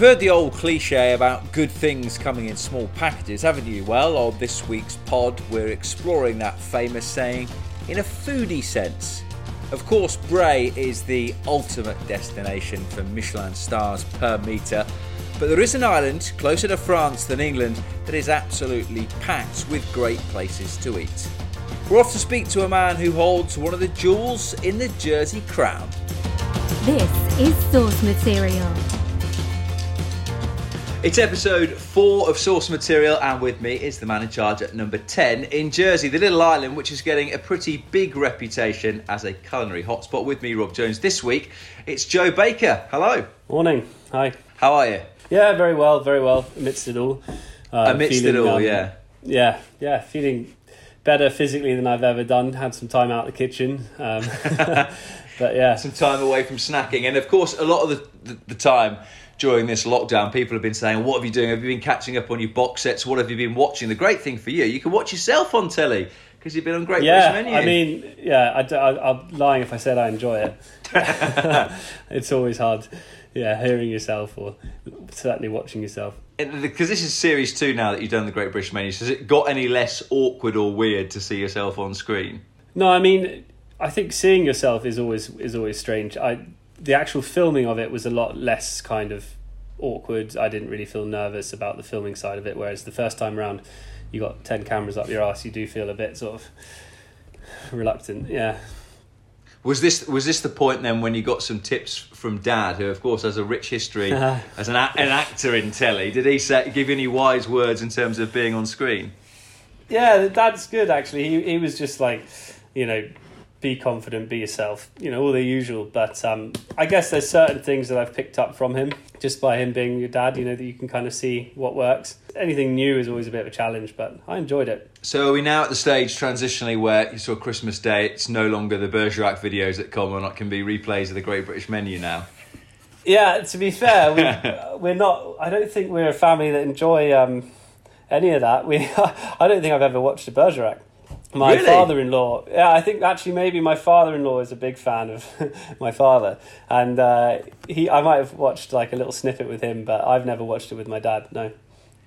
You've heard the old cliche about good things coming in small packages, haven't you? Well, on this week's pod, we're exploring that famous saying in a foodie sense. Of course, Bray is the ultimate destination for Michelin stars per metre, but there is an island closer to France than England that is absolutely packed with great places to eat. We're off to speak to a man who holds one of the jewels in the Jersey crown. This is Source Material. It's episode four of Source Material, and with me is the man in charge at number 10 in Jersey, the little island which is getting a pretty big reputation as a culinary hotspot. With me, Rob Jones. This week, it's Joe Baker. Hello. Morning. Hi. How are you? Yeah, very well, very well amidst it all. Uh, amidst feeling, it all, um, yeah. Yeah, yeah, feeling better physically than I've ever done. Had some time out of the kitchen. Um, but yeah. Some time away from snacking. And of course, a lot of the, the, the time, during this lockdown, people have been saying, What have you doing? Have you been catching up on your box sets? What have you been watching? The great thing for you, you can watch yourself on telly because you've been on Great yeah, British Menu. I mean, yeah, I, am lying if I said I enjoy it. it's always hard, yeah, hearing yourself or certainly watching yourself. Because this is series two now that you've done the Great British Menu. Has it got any less awkward or weird to see yourself on screen? No, I mean, I think seeing yourself is always is always strange. I the actual filming of it was a lot less kind of awkward. I didn't really feel nervous about the filming side of it. Whereas the first time round, you got ten cameras up your ass, you do feel a bit sort of reluctant. Yeah. Was this was this the point then when you got some tips from Dad, who of course has a rich history as an an actor in telly? Did he say, give you any wise words in terms of being on screen? Yeah, Dad's good actually. He he was just like, you know, be confident, be yourself, you know, all the usual. But um, I guess there's certain things that I've picked up from him just by him being your dad, you know, that you can kind of see what works. Anything new is always a bit of a challenge, but I enjoyed it. So are we now at the stage transitionally where you saw Christmas Day, it's no longer the Bergerac videos that come on, it can be replays of the Great British Menu now? Yeah, to be fair, we, we're not, I don't think we're a family that enjoy um, any of that. We, I don't think I've ever watched a Bergerac. My really? father-in-law, yeah, I think actually maybe my father-in-law is a big fan of my father, and uh, he, I might have watched like a little snippet with him, but I've never watched it with my dad. No.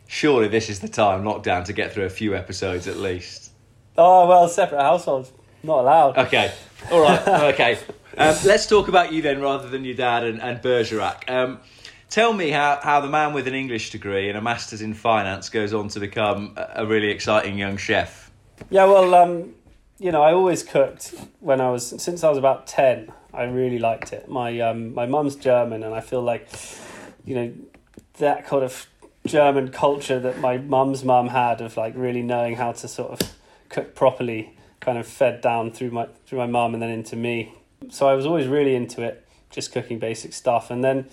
Surely this is the time lockdown to get through a few episodes at least. Oh well, separate households, not allowed. Okay, all right, okay. Um, let's talk about you then, rather than your dad and, and Bergerac. Um, tell me how, how the man with an English degree and a master's in finance goes on to become a really exciting young chef. Yeah, well, um, you know, I always cooked when I was since I was about ten. I really liked it. My um, my mum's German, and I feel like, you know, that kind of German culture that my mum's mum had of like really knowing how to sort of cook properly, kind of fed down through my through my mum and then into me. So I was always really into it, just cooking basic stuff. And then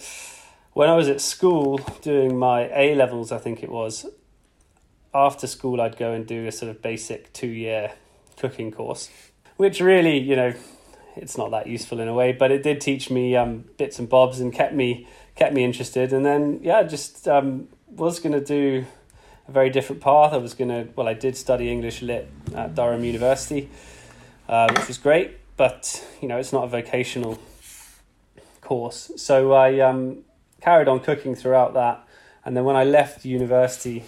when I was at school doing my A levels, I think it was, after school, I'd go and do a sort of basic two year cooking course, which really, you know, it's not that useful in a way, but it did teach me um, bits and bobs and kept me kept me interested. And then, yeah, just um, was going to do a very different path. I was going to, well, I did study English Lit at Durham University, uh, which was great, but, you know, it's not a vocational course. So I um, carried on cooking throughout that. And then when I left university,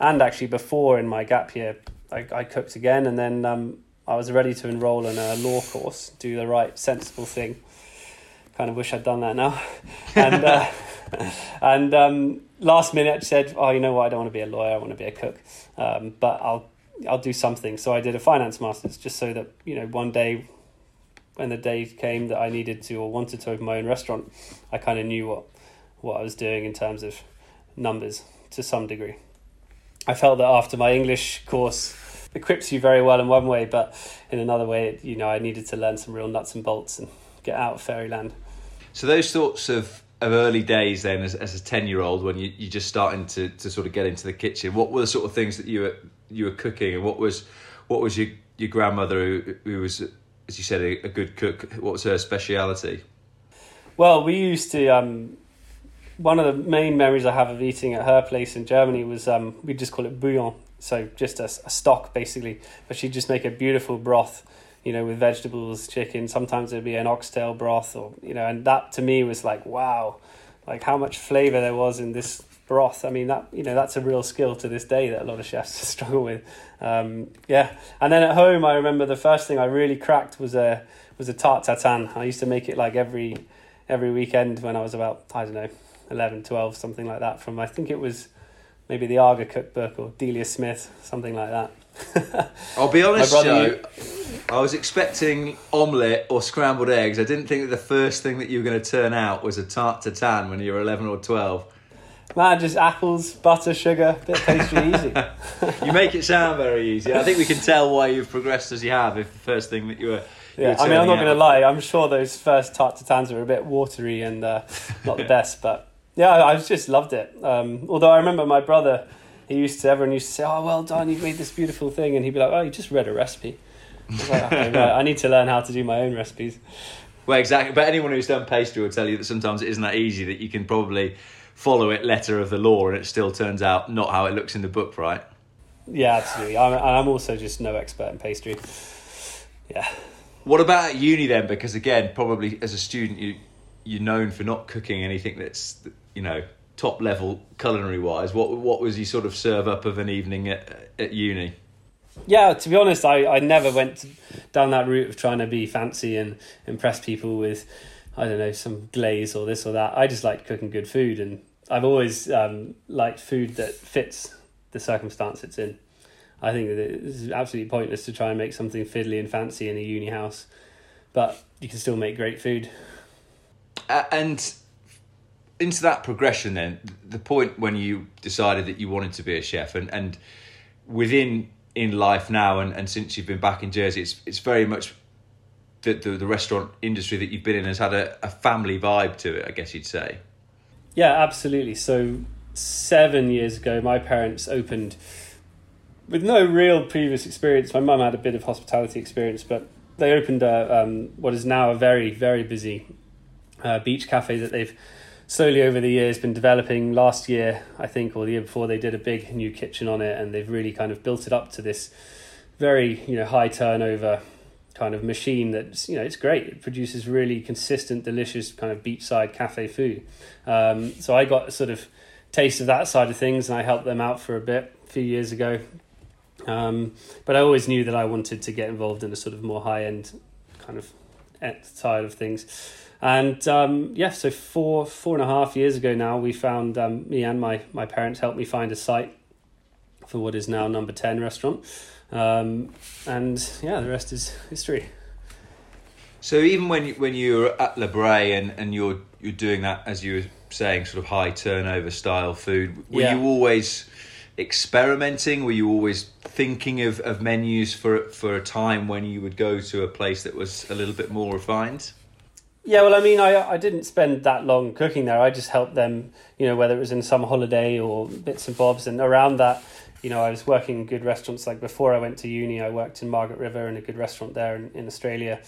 and actually before in my gap year, I, I cooked again, and then um, I was ready to enroll in a law course, do the right sensible thing. Kind of wish I'd done that now, and uh, and um, last minute said, "Oh, you know what? I don't want to be a lawyer. I want to be a cook, um, but I'll I'll do something." So I did a finance masters, just so that you know one day when the day came that I needed to or wanted to open my own restaurant, I kind of knew what what I was doing in terms of numbers to some degree. I felt that after my English course equips you very well in one way, but in another way, you know, I needed to learn some real nuts and bolts and get out of fairyland. So those sorts of, of early days then, as, as a ten year old, when you you just starting to, to sort of get into the kitchen, what were the sort of things that you were you were cooking, and what was what was your your grandmother who, who was, as you said, a, a good cook? What was her speciality? Well, we used to um, one of the main memories I have of eating at her place in Germany was um, we just call it bouillon, so just a, a stock basically. But she'd just make a beautiful broth, you know, with vegetables, chicken. Sometimes it'd be an oxtail broth, or you know, and that to me was like, wow, like how much flavor there was in this broth. I mean that you know that's a real skill to this day that a lot of chefs struggle with. Um, yeah, and then at home, I remember the first thing I really cracked was a was a tarte tatin. I used to make it like every every weekend when I was about I don't know 11, 12, something like that. From I think it was maybe the Aga cookbook or Delia Smith, something like that. I'll be honest, Joe. I was expecting omelette or scrambled eggs. I didn't think that the first thing that you were going to turn out was a tarte tatin when you were eleven or twelve. Man, just apples, butter, sugar, bit of pastry, easy. You make it sound very easy. I think we can tell why you've progressed as you have. If the first thing that you were, you Yeah, were I mean, I'm not going to lie. I'm sure those first tarte tatins were a bit watery and uh, not the best, but yeah, I just loved it. Um, although I remember my brother, he used to everyone used to say, "Oh, well done, you've made this beautiful thing," and he'd be like, "Oh, you just read a recipe." I like, okay, right, I need to learn how to do my own recipes. Well, exactly. But anyone who's done pastry will tell you that sometimes it isn't that easy. That you can probably follow it letter of the law, and it still turns out not how it looks in the book, right? Yeah, absolutely. I'm, I'm also just no expert in pastry. Yeah. What about at uni then? Because again, probably as a student, you you're known for not cooking anything that's you know top level culinary wise. What what was you sort of serve up of an evening at, at uni? Yeah, to be honest, I, I never went to- down that route of trying to be fancy and impress people with, I don't know, some glaze or this or that. I just liked cooking good food, and I've always um, liked food that fits the circumstance it's in. I think that it's absolutely pointless to try and make something fiddly and fancy in a uni house, but you can still make great food. Uh, and into that progression, then the point when you decided that you wanted to be a chef, and and within in life now, and, and since you've been back in Jersey, it's it's very much the, the the restaurant industry that you've been in has had a, a family vibe to it. I guess you'd say. Yeah, absolutely. So seven years ago, my parents opened with no real previous experience. My mum had a bit of hospitality experience, but they opened a, um, what is now a very very busy uh, beach cafe that they've slowly over the years been developing. Last year, I think, or the year before, they did a big new kitchen on it, and they've really kind of built it up to this very you know high turnover kind of machine that's you know it's great. It produces really consistent delicious kind of beachside cafe food. Um, so i got a sort of taste of that side of things and i helped them out for a bit a few years ago. Um, but i always knew that i wanted to get involved in a sort of more high end kind of eh, side of things and um, yeah so four four and a half years ago now we found um, me and my my parents helped me find a site for what is now number 10 restaurant um, and yeah the rest is history So even when you, when you're at Le Braye and, and you're you're doing that as you were saying, sort of high turnover style food, were Yeah. you always experimenting? Were you always thinking of, of menus for for a time when you would go to a place that was a little bit more refined? Yeah, well, I mean, I I didn't spend that long cooking there. I just helped them, you know, whether it was in some holiday or bits and bobs. And around that, you know, I was working in good restaurants. Like before I went to uni, I worked in Margaret River in a good restaurant there in, in Australia.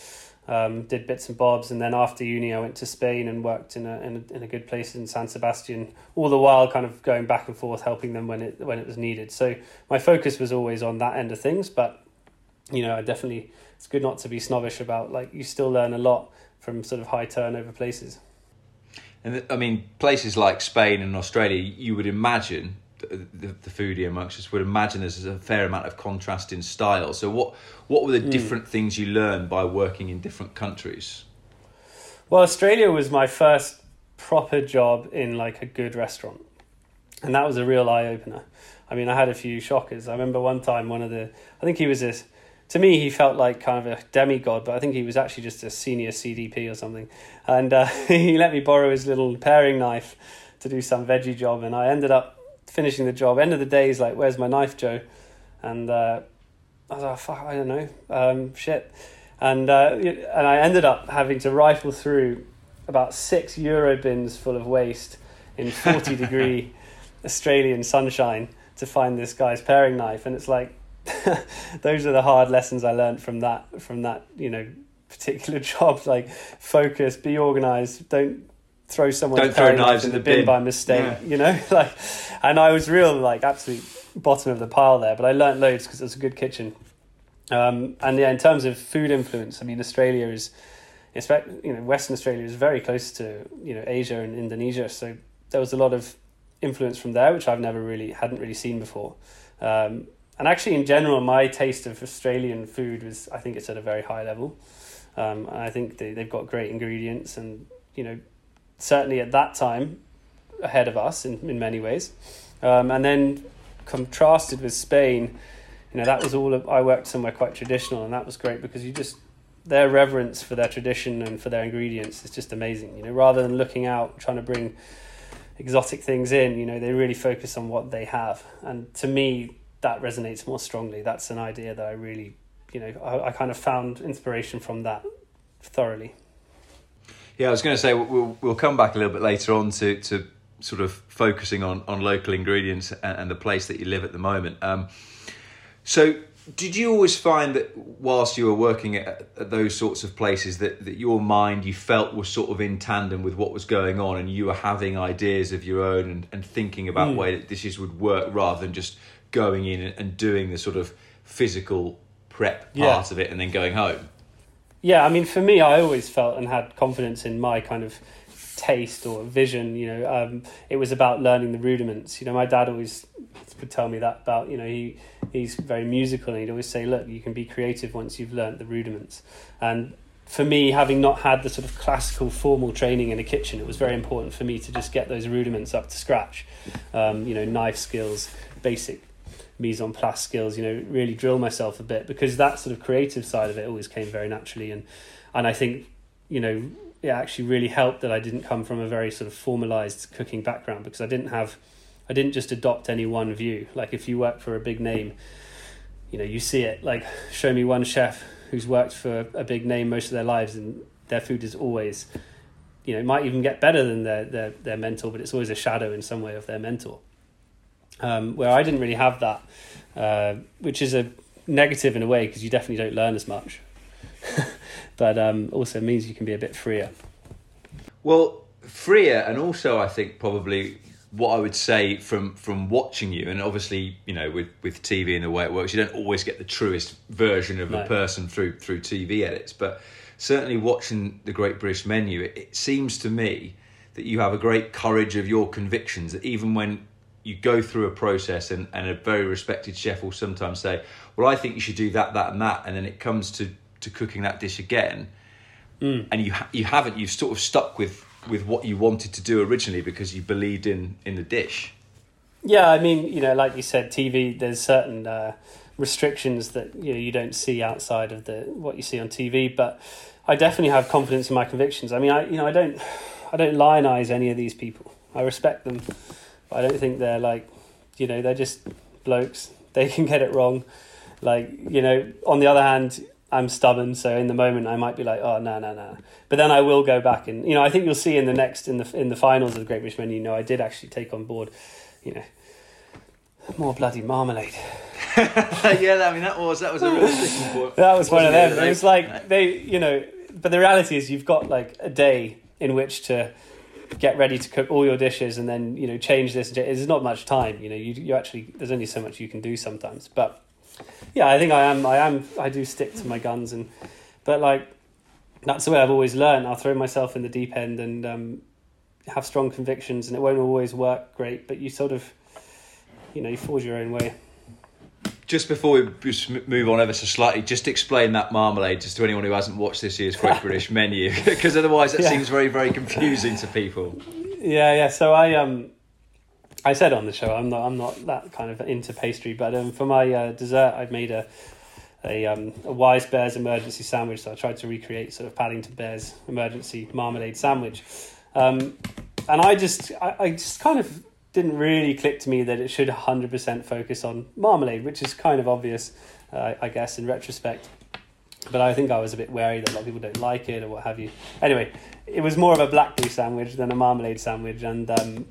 Um, did bits and bobs, and then after uni, I went to Spain and worked in a, in a in a good place in San Sebastian. All the while, kind of going back and forth, helping them when it when it was needed. So my focus was always on that end of things. But you know, I definitely it's good not to be snobbish about like you still learn a lot from sort of high turnover places. And I mean, places like Spain and Australia, you would imagine the, the, the foodie amongst us would imagine there's a fair amount of contrast in style. So what what were the hmm. different things you learned by working in different countries? Well, Australia was my first proper job in like a good restaurant. And that was a real eye opener. I mean, I had a few shockers. I remember one time one of the I think he was this to me he felt like kind of a demigod, but I think he was actually just a senior CDP or something. And uh, he let me borrow his little paring knife to do some veggie job and I ended up finishing the job. End of the day he's like, "Where's my knife, Joe?" And uh, I was like, "Fuck, I don't know, um, shit." And uh, and I ended up having to rifle through about six euro bins full of waste in forty degree Australian sunshine to find this guy's paring knife, and it's like those are the hard lessons I learned from that from that you know particular job. Like focus, be organized, don't throw someone's Don't throw knives in in the the bin, bin. by mistake. Yeah. You know, like, and I was real like absolute bottom of the pile there, but I learnt loads because it was a good kitchen. Um, and yeah, in terms of food influence, I mean, Australia is you know, Western Australia is very close to you know Asia and Indonesia, so there was a lot of influence from there, which I've never really hadn't really seen before. Um, and actually, in general, my taste of Australian food was I think it's at a very high level. Um, and I think they, they've got great ingredients, and you know, certainly at that time, ahead of us in, in many ways. Um, and then contrasted with Spain, you know, that was all of, I worked somewhere quite traditional, and that was great because you just their reverence for their tradition and for their ingredients is just amazing. You know, rather than looking out trying to bring exotic things in, you know, they really focus on what they have, and to me, that resonates more strongly. That's an idea that I really, you know, I, I kind of found inspiration from that thoroughly. Yeah, I was going to say we'll we'll come back a little bit later on to to sort of focusing on on local ingredients and, and the place that you live at the moment. Um, so, did you always find that whilst you were working at, at, those sorts of places that, that your mind you felt was sort of in tandem with what was going on and you were having ideas of your own and, and thinking about mm. way that dishes would work rather than just going in and doing the sort of physical prep part yeah. of it and then going home? Yeah, I mean, for me, I always felt and had confidence in my kind of taste or vision. You know, um, it was about learning the rudiments. You know, my dad always would tell me that about you know he he's very musical and he'd always say, look, you can be creative once you've learned the rudiments. And for me, having not had the sort of classical formal training in a kitchen, it was very important for me to just get those rudiments up to scratch. Um, you know, knife skills, basic mise en place skills. You know, really drill myself a bit because that sort of creative side of it always came very naturally. And and I think you know it actually really helped that I didn't come from a very sort of formalized cooking background because I didn't have I didn't just adopt any one view. Like if you work for a big name, you know, you see it. Like show me one chef who's worked for a big name most of their lives and their food is always you know, it might even get better than their their their mentor, but it's always a shadow in some way of their mentor. Um, where I didn't really have that, uh, which is a negative in a way because you definitely don't learn as much. but um, also means you can be a bit freer. Well, freer, and also I think probably what I would say from from watching you, and obviously you know with with TV and the way it works, you don't always get the truest version of no. a person through through TV edits, but certainly watching the Great British Menu, it, it seems to me that you have a great courage of your convictions. That even when you go through a process and, and a very respected chef will sometimes say, Well, I think you should do that, that, and that. And then it comes to to cooking that dish again, mm. and you ha- you haven't. You've sort of stuck with with what you wanted to do originally because you believed in in the dish. Yeah, I mean, you know, like you said, TV. There's certain uh, restrictions that you know you don't see outside of the what you see on TV, but I definitely have confidence in my convictions. I mean, I you know I don't I don't lionize any of these people. I respect them, but I don't think they're like you know they're just blokes. They can get it wrong. Like you know, on the other hand, I'm stubborn, so in the moment I might be like, oh no no no, but then I will go back and you know I think you'll see in the next in the in the finals of the Great British Menu, you know I did actually take on board, you know, more bloody marmalade. yeah, I mean that was that was a real sticking point. That was one of them. It, it was like they, you know, but the reality is you've got like a day in which to get ready to cook all your dishes and then you know change this. There's not much time. You know, you you actually there's only so much you can do sometimes, but yeah, I think I am. I am. I do stick to my guns, and but like that's the way I've always learned. I'll throw myself in the deep end and um, have strong convictions, and it won't always work great. But you sort of, you know, you forge your own way. Just before we move on ever so slightly, just explain that marmalade just to anyone who hasn't watched this year's Great British menu, because otherwise it yeah. seems very, very confusing to people. Yeah, yeah. So I um I said on the show I'm not I'm not that kind of into pastry, but um, for my uh, dessert I've made a a, um, a Wise Bears emergency sandwich. So I tried to recreate sort of Paddington Bears emergency marmalade sandwich, um, and I just I, I just kind of didn't really click to me that it should 100% focus on marmalade, which is kind of obvious, uh, I guess, in retrospect. But I think I was a bit wary that a lot of people don't like it or what have you. Anyway, it was more of a blackberry sandwich than a marmalade sandwich, and um,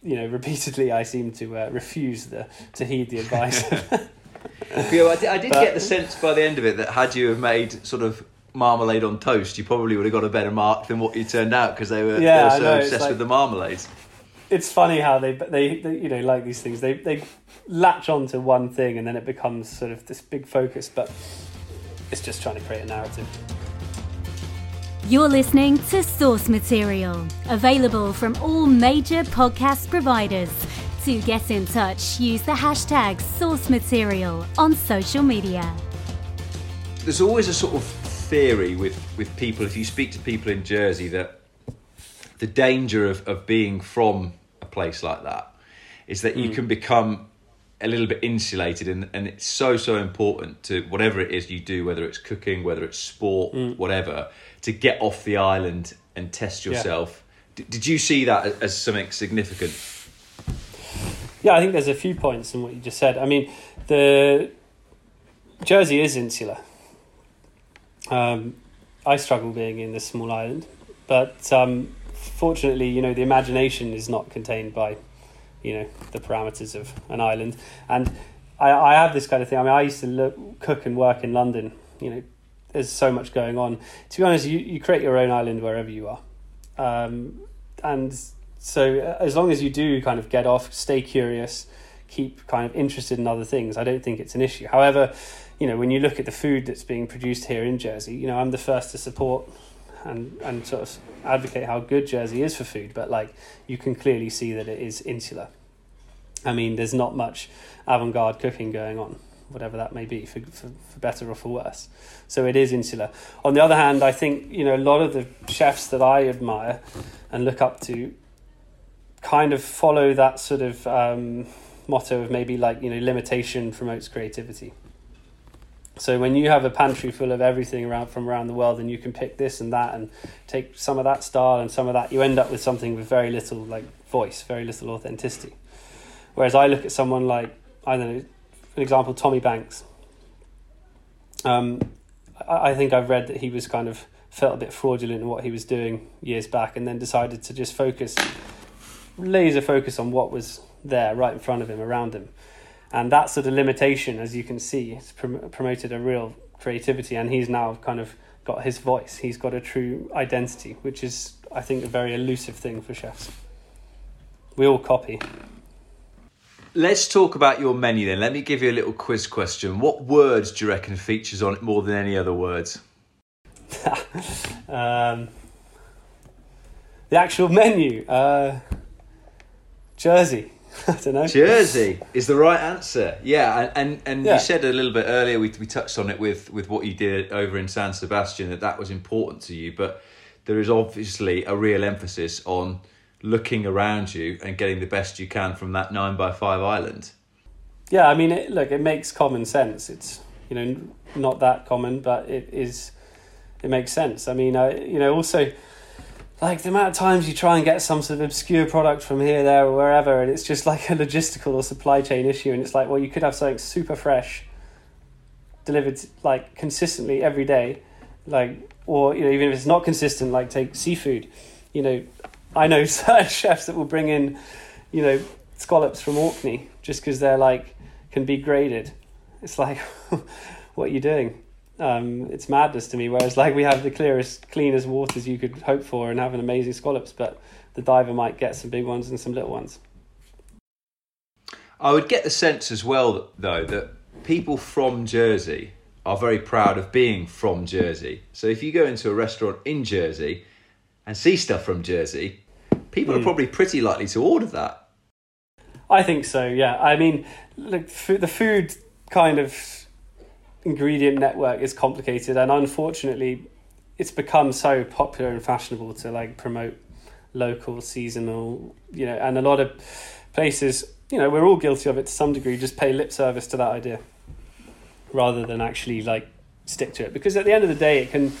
you know, repeatedly I seemed to uh, refuse the to heed the advice. yeah, I did, I did but, get the sense by the end of it that had you have made sort of marmalade on toast, you probably would have got a better mark than what you turned out because they were, yeah, they were so know, obsessed like, with the marmalades. It's funny how they, they, they you know like these things they they latch on to one thing and then it becomes sort of this big focus, but it's just trying to create a narrative. You're listening to Source Material, available from all major podcast providers. To get in touch, use the hashtag Source Material on social media. There's always a sort of theory with, with people, if you speak to people in Jersey, that the danger of, of being from a place like that is that you can become a little bit insulated and, and it's so so important to whatever it is you do whether it's cooking whether it's sport whatever to get off the island and test yourself. D- did you see that as- as something significant? Yeah, I think there's a few points in what you just said. I mean, the Jersey is insular. Um, I struggle being in this small island, but um, fortunately, you know, the imagination is not contained by, you know, the parameters of an island. And I, I have this kind of thing. I mean, I used to look, cook and work in London. You know, there's so much going on. To be honest, you, you create your own island wherever you are. Um, and so uh, as long as you do kind of get off, stay curious, keep kind of interested in other things, I don't think it's an issue. However, you know, when you look at the food that's being produced here in Jersey, you know, I'm the first to support and and sort of advocate how good Jersey is for food, but like you can clearly see that it is insular. I mean, there's not much avant-garde cooking going on, whatever that may be, for, for, for better or for worse. So it is insular. On the other hand, I think you know a lot of the chefs that I admire and look up to kind of follow that sort of um, motto of maybe like you know limitation promotes creativity. So when you have a pantry full of everything around from around the world, and you can pick this and that, and take some of that style and some of that, you end up with something with very little like voice, very little authenticity. Whereas I look at someone like I don't know, an example, Tommy Banks. Um, I, I think I've read that he was kind of felt a bit fraudulent in what he was doing years back, and then decided to just focus, laser focus on what was there right in front of him, around him, and that sort of limitation, as you can see, has prom- promoted a real creativity, and he's now kind of got his voice. He's got a true identity, which is, I think, a very elusive thing for chefs. We all copy. let's talk about your menu then let me give you a little quiz question what words do you reckon features on it more than any other words Um, the actual menu, uh, Jersey. I don't know. Jersey is the right answer. Yeah, and and, and Yeah. you said a little bit earlier we we touched on it with with what you did over in San Sebastian that that was important to you, but there is obviously a real emphasis on looking around you and getting the best you can from that nine by five island. Yeah, I mean, it, look, it makes common sense. It's you know not that common, but it is. It makes sense. I mean, I you know also like the amount of times you try and get some sort of obscure product from here, there, or wherever, and it's just like a logistical or supply chain issue, and it's like, well, you could have something super fresh delivered like consistently every day, like or you know even if it's not consistent, like take seafood. You know, I know certain chefs that will bring in, you know, scallops from Orkney just because they're like can be graded. It's like, what are you doing? Um, it's madness to me. Whereas like we have the clearest, cleanest waters you could hope for and have an amazing scallops, but the diver might get some big ones and some little ones. I would get the sense as well, though, that people from Jersey are very proud of being from Jersey. So if you go into a restaurant in Jersey and see stuff from Jersey, people are probably pretty likely to order that. I think so. Yeah. I mean, look, the food kind of ingredient network is complicated, and unfortunately, it's become so popular and fashionable to like promote local, seasonal, you know, and a lot of places, you know, we're all guilty of it to some degree. Just pay lip service to that idea, rather than actually like stick to it. Because at the end of the day, it can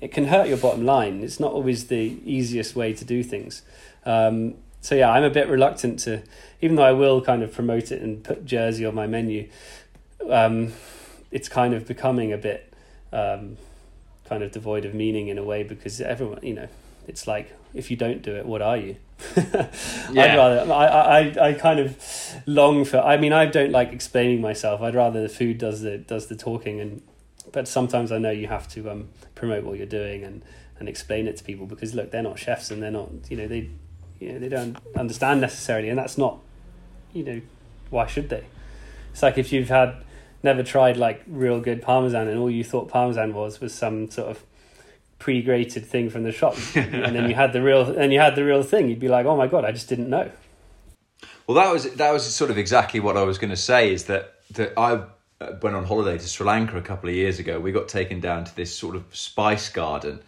it can hurt your bottom line. It's not always the easiest way to do things. Um, so yeah, I'm a bit reluctant to, even though I will kind of promote it and put Jersey on my menu. Um, it's kind of becoming a bit um, kind of devoid of meaning in a way because everyone, you know, it's like if you don't do it, what are you? Yeah. I'd rather. I, I I kind of long for. I mean, I don't like explaining myself. I'd rather the food does the does the talking, and but sometimes I know you have to um, promote what you're doing and and explain it to people because look, they're not chefs and they're not. You know, they you know they don't understand necessarily, and that's not. You know, why should they? It's like if you've had never tried like real good parmesan and all you thought parmesan was was some sort of pre-grated thing from the shop, and then you had the real, and you had the real thing. You'd be like, oh my god, I just didn't know. Well, that was that was sort of exactly what I was going to say. Is that that I uh, went on holiday to Sri Lanka a couple of years ago. We got taken down to this sort of spice garden,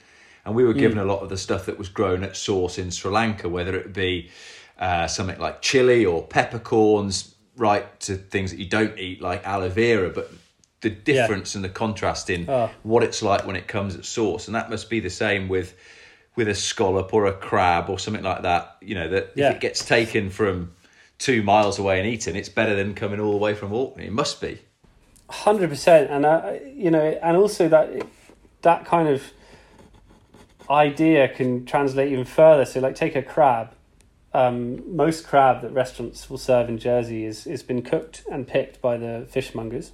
and we were given mm. a lot of the stuff that was grown at source in Sri Lanka, whether it be uh, something like chili or peppercorns, right to things that you don't eat like aloe vera, but the difference yeah. and the contrast in oh. what it's like when it comes at source, and that must be the same with with a scallop or a crab or something like that. You know that yeah. if it gets taken from two miles away and eaten, it's better than coming all the way from Orkney. It must be. Hundred percent, and uh, you know, and also that that kind of idea can translate even further. So, like, take a crab. Um, most crab that restaurants will serve in Jersey is is been cooked and picked by the fishmongers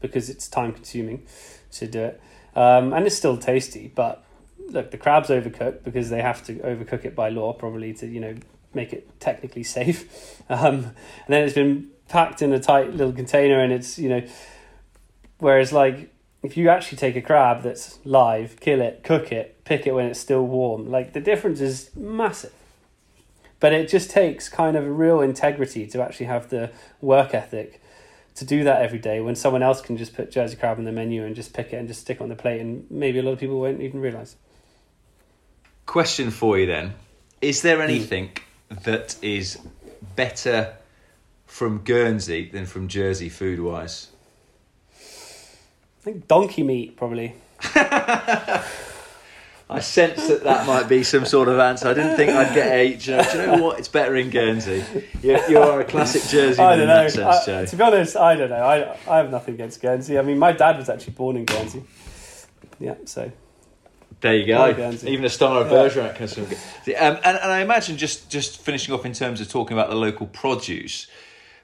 because it's time consuming to do it, um, and it's still tasty. But look, the crab's overcooked because they have to overcook it by law, probably to you know make it technically safe. Um, and then it's been packed in a tight little container, and it's you know, whereas like if you actually take a crab that's live, kill it, cook it, pick it when it's still warm, like the difference is massive. But it just takes kind of a real integrity to actually have the work ethic to do that every day when someone else can just put Jersey crab on the menu and just pick it and just stick it on the plate, and maybe a lot of people won't even realize. Question for you then: Is there hmm. anything that is better from Guernsey than from Jersey food wise? I think donkey meat probably. I sense that that might be some sort of answer. I didn't think I'd get eight. Do you know, do you know what? It's better in Guernsey. You, you are a classic Jersey I don't know. Sense, I, to be honest, I don't know. I I have nothing against Guernsey. I mean, my dad was actually born in Guernsey. Yeah, so there you go. Even a star of Bergerac comes from. Um, and, and I imagine just just finishing off in terms of talking about the local produce,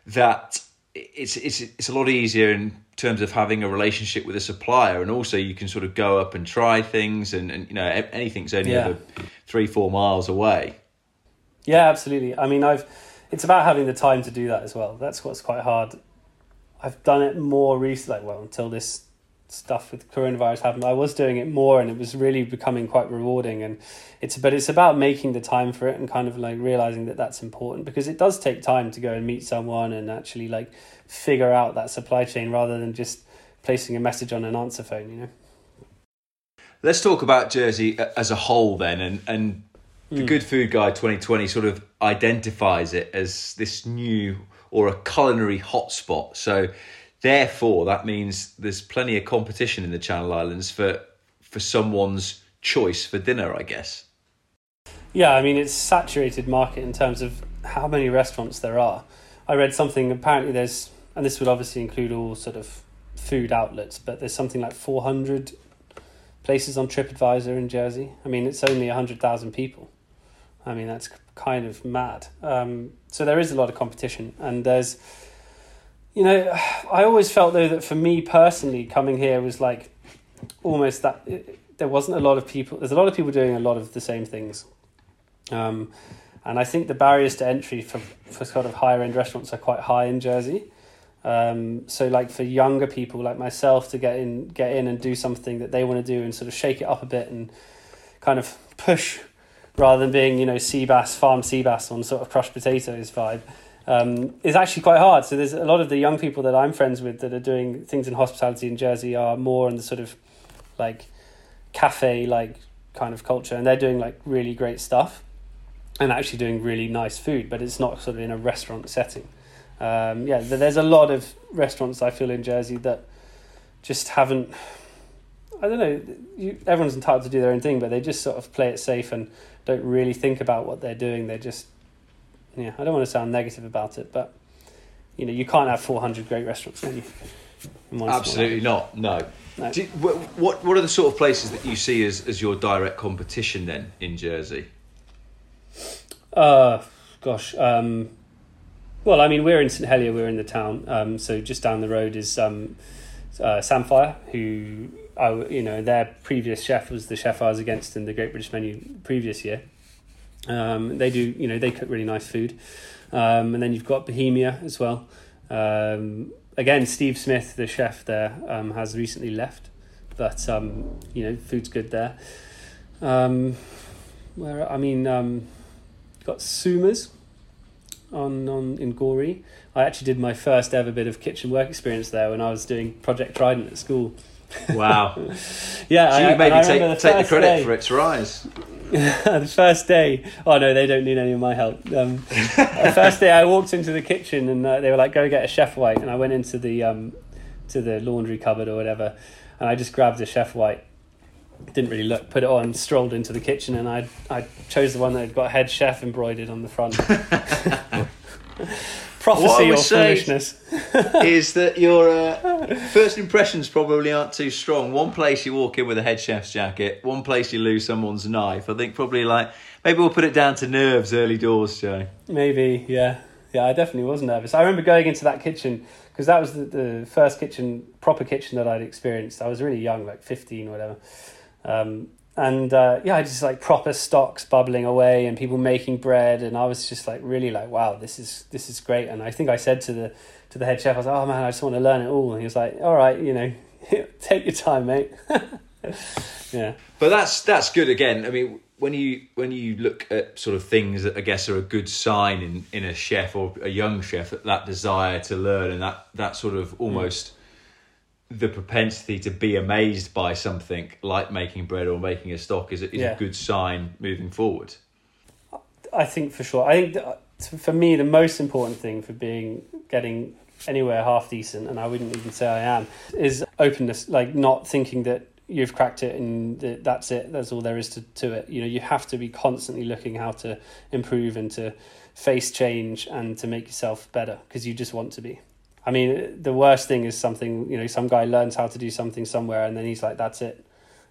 that it's it's it's a lot easier in terms of having a relationship with a supplier, and also you can sort of go up and try things, and, and you know anything's only yeah. three four miles away. Yeah, absolutely. I mean, I've it's about having the time to do that as well. That's what's quite hard. I've done it more recently, well, until this stuff with coronavirus happened, I was doing it more and it was really becoming quite rewarding. And it's but it's about making the time for it and kind of like realizing that that's important because it does take time to go and meet someone and actually like figure out that supply chain rather than just placing a message on an answer phone. You know. Let's talk about Jersey as a whole then, and and the mm. Good Food Guide 2020 sort of identifies it as this new or a culinary hotspot. So Therefore, that means there's plenty of competition in the Channel Islands for for someone's choice for dinner, I guess. Yeah, I mean it's saturated market in terms of how many restaurants there are. I read something apparently there's and this would obviously include all sort of food outlets, but there's something like 400 places on TripAdvisor in Jersey. I mean, it's only 100,000 people. I mean, that's kind of mad. Um, so there is a lot of competition, and there's you know, I always felt though that for me personally, coming here was like almost that it, there wasn't a lot of people. There's a lot of people doing a lot of the same things, um, and I think the barriers to entry for for sort of higher end restaurants are quite high in Jersey. Um, so like for younger people like myself to get in get in and do something that they want to do and sort of shake it up a bit and kind of push rather than being you know sea bass farm sea bass on sort of crushed potatoes vibe um, is actually quite hard. So there's a lot of the young people that I'm friends with that are doing things in hospitality in Jersey are more in the sort of like cafe like kind of culture, and they're doing like really great stuff and actually doing really nice food, but it's not sort of in a restaurant setting. Um, yeah, there's a lot of restaurants I feel in Jersey that just haven't. I don't know. You, everyone's entitled to do their own thing, but they just sort of play it safe and don't really think about what they're doing. They're just yeah, I don't want to sound negative about it, but you know, you can't have 400 great restaurants, can you? Absolutely not. No. no. You, what What are the sort of places that you see as, as your direct competition then in Jersey? Uh, gosh. Um, well, I mean, we're in St Helier. We're in the town. Um, so just down the road is um, uh, Samphire, who I, you know, their previous chef was the chef I was against in the Great British Menu previous year. Um, they do, you know, they cook really nice food. Um, and then you've got Bohemia as well. Um, again, Steve Smith, the chef there, um, has recently left, but um, you know, food's good there. Um, where I mean, um, got Suma's on on in Gorey. I actually did my first ever bit of kitchen work experience there when I was doing Project Trident at school. Wow. Yeah, so I, you maybe I take, remember take the credit day- for its rise. the first day, oh no, they don't need any of my help. Um, the first day, I walked into the kitchen and uh, they were like, "Go get a chef white," and I went into the um, to the laundry cupboard or whatever, and I just grabbed a chef white. Didn't really look, put it on, strolled into the kitchen, and I I chose the one that had got head chef embroidered on the front. Prophecy or foolishness. is that your uh, first impressions probably aren't too strong. One place you walk in with a head chef's jacket, one place you lose someone's knife. I think probably like maybe we'll put it down to nerves early doors, Joe. Maybe, yeah. Yeah, I definitely was nervous. I remember going into that kitchen because that was the, the first kitchen, proper kitchen that I'd experienced. I was really young, like 15 or whatever. Um, and uh, yeah, I just like proper stocks bubbling away and people making bread. And I was just like, really like, wow, this is, this is great. And I think I said to the, to the head chef, I was like, oh man, I just want to learn it all. And he was like, all right, you know, take your time, mate. yeah. But that's that's good again. I mean, when you when you look at sort of things that I guess are a good sign in, in a chef or a young chef that that desire to learn and that that sort of almost the propensity to be amazed by something like making bread or making a stock is, a- is Yeah. a good sign moving forward. I think for sure. I think that, uh, for me the most important thing for being getting anywhere half decent, and I wouldn't even say I am, is openness. Like not thinking that you've cracked it and that that's it. That's all there is to to it. You know, you have to be constantly looking how to improve and to face change and to make yourself better because you just want to be. I mean, the worst thing is something you know. Some guy learns how to do something somewhere, and then he's like, "That's it."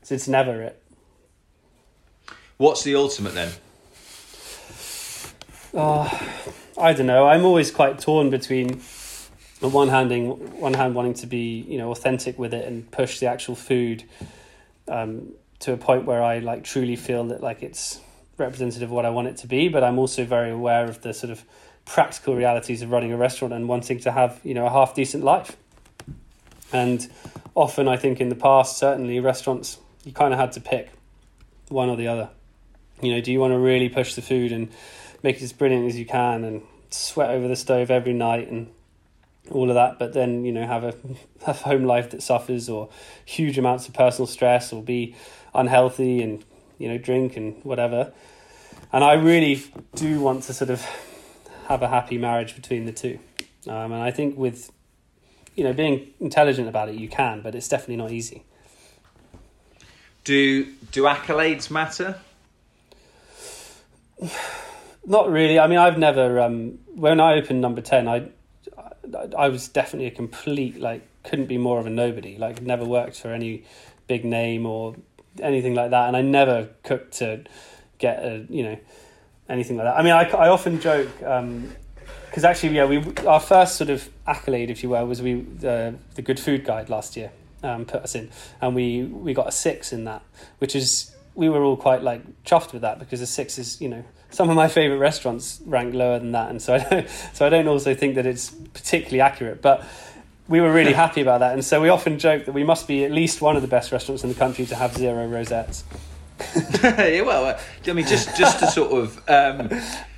So it's never it. What's the ultimate then? I don't know. I'm always quite torn between on one handing one hand wanting to be you know authentic with it and push the actual food um, to a point where I like truly feel that like it's representative of what I want it to be. But I'm also very aware of the sort of practical realities of running a restaurant and wanting to have you know a half decent life. And often, I think in the past, certainly restaurants, you kind of had to pick one or the other. You know, do you want to really push the food and make it as brilliant as you can and sweat over the stove every night and all of that, but then you know have a have home life that suffers or huge amounts of personal stress or be unhealthy and you know drink and whatever. And I really do want to sort of have a happy marriage between the two. Um, and I think with you know being intelligent about it, you can, but it's definitely not easy. Do do accolades matter? Not really. I mean, I've never. Um, when I opened Number Ten, I, I, I was definitely a complete like couldn't be more of a nobody. Like never worked for any big name or anything like that, and I never cooked to get a you know anything like that. I mean, I, I often joke because actually, yeah, we our first sort of accolade, if you will, was we the the Good Food Guide last year um, put us in, and we we got a six in that, which is we were all quite like chuffed with that because a six is you know some of my favorite restaurants rank lower than that, and so I don't so I don't also think that it's particularly accurate, but. We were really happy about that, and so we often joke that we must be at least one of the best restaurants in the country to have zero rosettes. yeah, well, uh, I mean, just just to sort of um,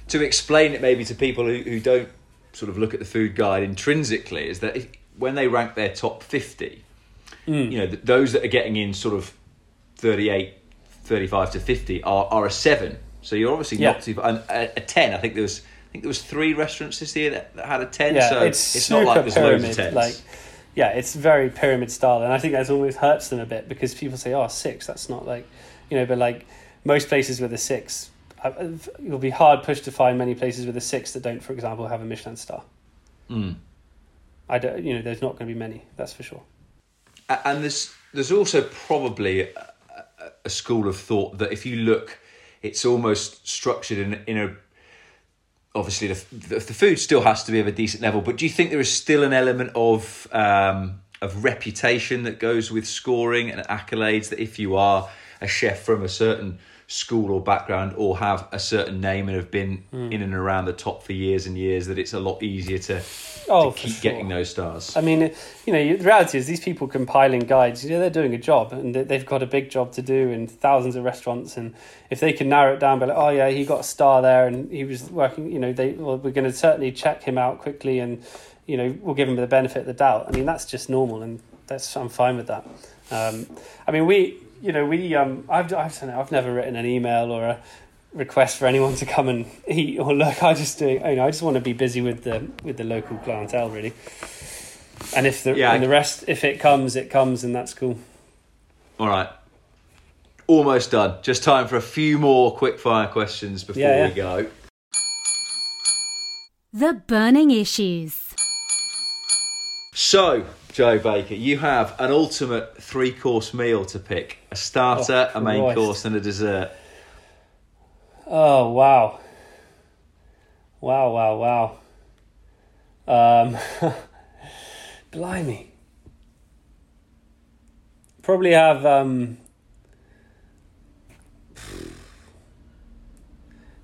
to explain it maybe to people who, who don't sort of look at the food guide intrinsically is that if, when they rank their top 50 you know th- those that are getting in sort of 38 35 to 50 are, are a 7 so you're obviously Yeah. not too and a, a 10 i think there was i think there was three restaurants this year that, that had a 10 Yeah, so it's, it's, not like there's pyramid. loads of 10s Like, yeah, it's very pyramid style, and I think that almost hurts them a bit because people say, "Oh, six, that's not like," you know, but like most places with a six, I- I've- it'll be hard pushed to find many places with a six that don't, for example, have a Michelin star. Mm. I don't, you know, there's not going to be many. That's for sure. And there's there's also probably a, a- a school of thought that if you look, it's almost structured in in a. Obviously, the, the the food still has to be of a decent level, but do you think there is still an element of um, of reputation that goes with scoring and accolades? That if you are a chef from a certain school or background or have a certain name and have been Hmm. in and around the top for years and years that it's a lot easier to, Oh, to keep sure. getting those stars. I mean, you know, the reality is these people compiling guides. You know, they're doing a job, and they- they've got a big job to do in thousands of restaurants. And if they can narrow it down, by like, oh yeah, he got a star there, and he was working. You know, they well, we're going to certainly check him out quickly, and you know, we'll give him the benefit of the doubt. I mean, that's just normal, and that's I'm fine with that. Um, I mean, we, you know, we, um, I've, I've, don't know, I've never written an email or a request for anyone to come and eat or look. I just do, you know, I just want to be busy with the with the local clientele, really. And if the Yeah, and the rest, if it comes, it comes, and that's cool. All right. Almost done. Just time for a few more quick fire questions before Yeah, yeah. we go. The burning issues. So, Joe Baker, you have an ultimate three course meal to pick a starter, Oh, a main Christ. course, and a dessert. Oh wow, wow, wow, wow. Um, blimey. Probably have um,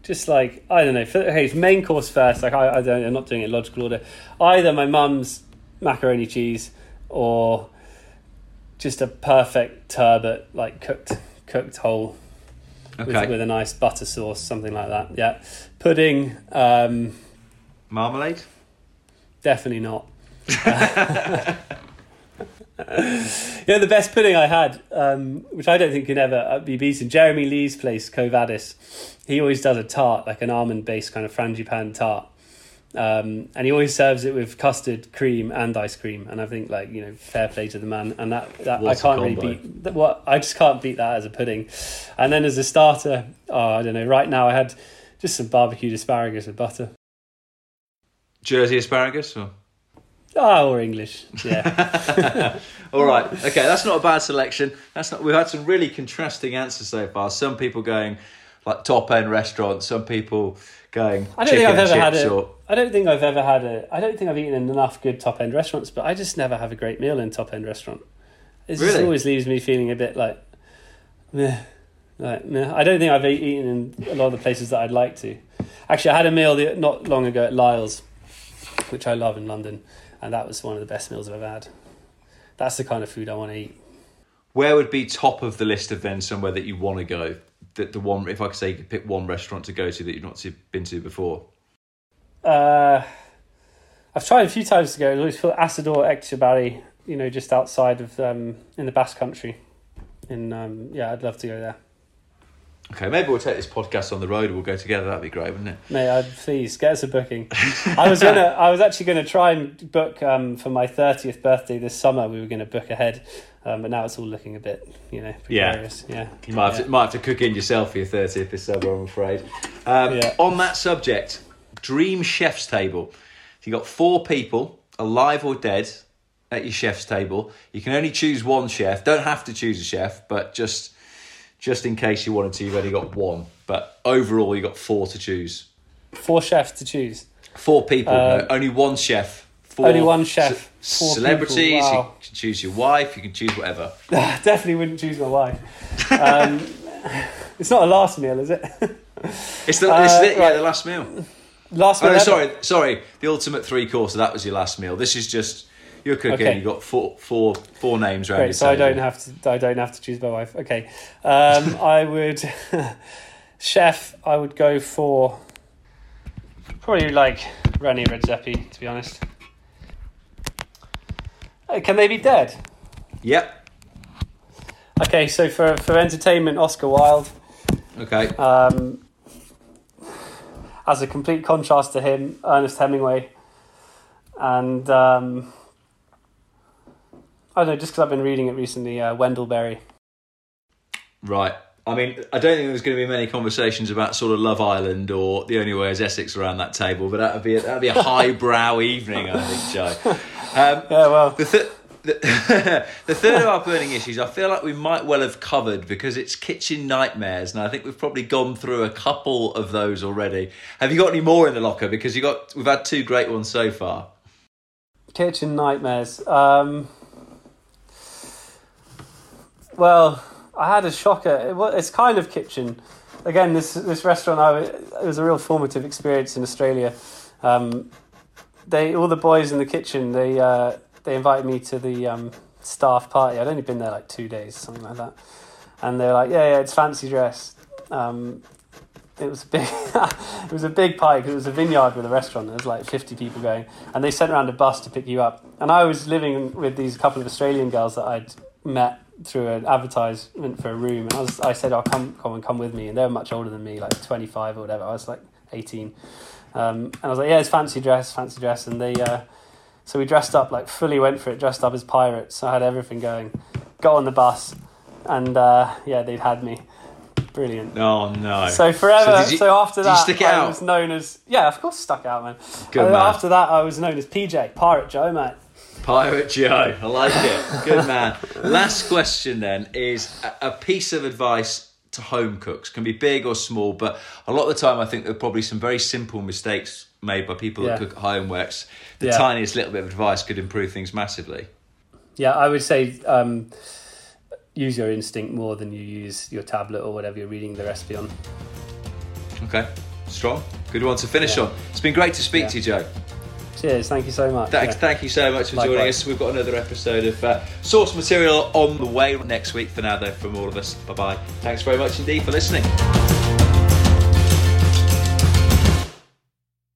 just like I don't know. For, okay, it's main course first. Like I, I don't. I'm not doing it in logical order. Either my mum's macaroni cheese or just a perfect turbot, like cooked cooked whole with, Okay. with a nice butter sauce, something like that. Yeah, pudding. Um, Marmalade? definitely not. Yeah, the best pudding I had, um, which I don't think can ever uh, be beaten. Jeremy Lee's place, Quo Vadis. He always does a tart, like an almond-based kind of frangipane tart, um, and he always serves it with custard, cream, and ice cream. And I think, like you know, fair play to the man. And that, that I can't really beat. that- What I just can't beat that as a pudding. And then as a starter, oh, I don't know. Right now, I had just some barbecued asparagus with butter. Jersey asparagus? Or? Ah, or English, yeah. All right. Okay, that's not a bad selection. That's not. We've had some really contrasting answers so far. Some people going like top end restaurants. Some people going I don't think I've ever had a. Or I don't think I've ever had a. I don't think I've eaten in enough good top end restaurants, but I just never have a great meal in top end restaurant. It just Really? always leaves me feeling a bit like, meh, like meh. I don't think I've eaten in a lot of the places that I'd like to. Actually, I had a meal the, not long ago at Lyle's, which I love in London, and that was one of the best meals I've ever had. That's the kind of food I want to eat. where would be top of the list of then somewhere that you want to go? That the one, if I could say, you could pick one restaurant to go to that you've not been to before. Uh, I've tried a few times to go. It's always for Asador Etxebarri, you know, just outside of um, in the Basque Country. In um, yeah, I'd love to go there. Okay, maybe we'll take this podcast on the road. We'll go together. That'd be great, wouldn't it? May I please get us a booking? I was gonna, I was actually gonna try and book um, for my thirtieth birthday this summer. We were gonna book ahead, um, but now it's all looking a bit, you know, Yeah. precarious. Yeah, You might have, yeah. to, might have to cook in yourself for your 30th this summer, I'm afraid. Um, Yeah. On that subject, dream chef's table. So you got four people, alive or dead, at your chef's table. You can only choose one chef. Don't have to choose a chef, but just just in case you wanted to, you've only got one. But overall, you got four to choose. Four chefs to choose. Four people, Um, no, only one chef. Four only one chef, four celebrities. wow. You can choose your wife. You can choose whatever. Definitely wouldn't choose my wife. Um, it's not a last meal, is it? It's the, Uh, this is it, yeah, right. the last meal. last Oh, no, sorry, sorry. The ultimate three course. That was your last meal. This is just you're cooking. Okay. You got four, four, four names around Great, so I don't have to. I don't have to choose my wife. Okay, um, I would chef. I would go for probably like René Redzepi. To be honest, Uh, can they be dead? Yep. Okay, so for for entertainment, Oscar Wilde. Okay. Um, as a complete contrast to him, Ernest Hemingway, and um, I don't know, just because I've been reading it recently, uh, Wendell Berry. Right. I mean, I don't think there's going to be many conversations about sort of Love Island or The Only Way Is Essex around that table, but that'd be a, that'd be a highbrow evening, I think, Joe. Um, Yeah, well, The, th- the, the third of our burning issues, I feel like we might well have covered because it's kitchen nightmares, and I think we've probably gone through a couple of those already. Have you got any more in the locker? Because you got we've had two great ones so far. Kitchen nightmares. Um, well, I had a shocker. It It's kind of kitchen, again, this this restaurant, I, it was a real formative experience in Australia. Um, they all the boys in the kitchen, they uh, they invited me to the um, staff party. I'd only been there like two days, something like that, and they're like, "Yeah, yeah, it's fancy dress." Um, it was a big, it was a big party because it was a vineyard with a restaurant. There was like fifty people going, and they sent around a bus to pick you up. And I was living with these couple of Australian girls that I'd met through an advertisement for a room, and I was I said, "I'll oh, come come and come with me," and they were much older than me, like twenty five or whatever. I was like eighteen, um, and I was like, "Yeah, it's fancy dress, fancy dress," and they. Uh, so we dressed up like fully went for it, dressed up as pirates. I had everything going. Got on the bus, and uh, yeah, they'd had me. Brilliant. Oh no! So forever. So, you, so after that, I out? was known as yeah, of course, stuck out, man. Good uh, man. After that, I was known as PJ Pirate Joe, mate. Pirate Joe, I like it. Good man. Last question then is a piece of advice to home cooks. Can be big or small, but a lot of the time I think there are probably some very simple mistakes made by people yeah. that cook at home works the yeah. tiniest little bit of advice could improve things massively. Yeah, I would say um, use your instinct more than you use your tablet or whatever you're reading the recipe on. Okay, strong. Good one to finish yeah. on. It's been great to speak to you, Joe. Cheers, thank you so much. Thank, yeah. thank you so much for Likewise. joining us. We've got another episode of uh, Source Material on the way next week. For now, though, from all of us, bye bye. Thanks very much indeed for listening.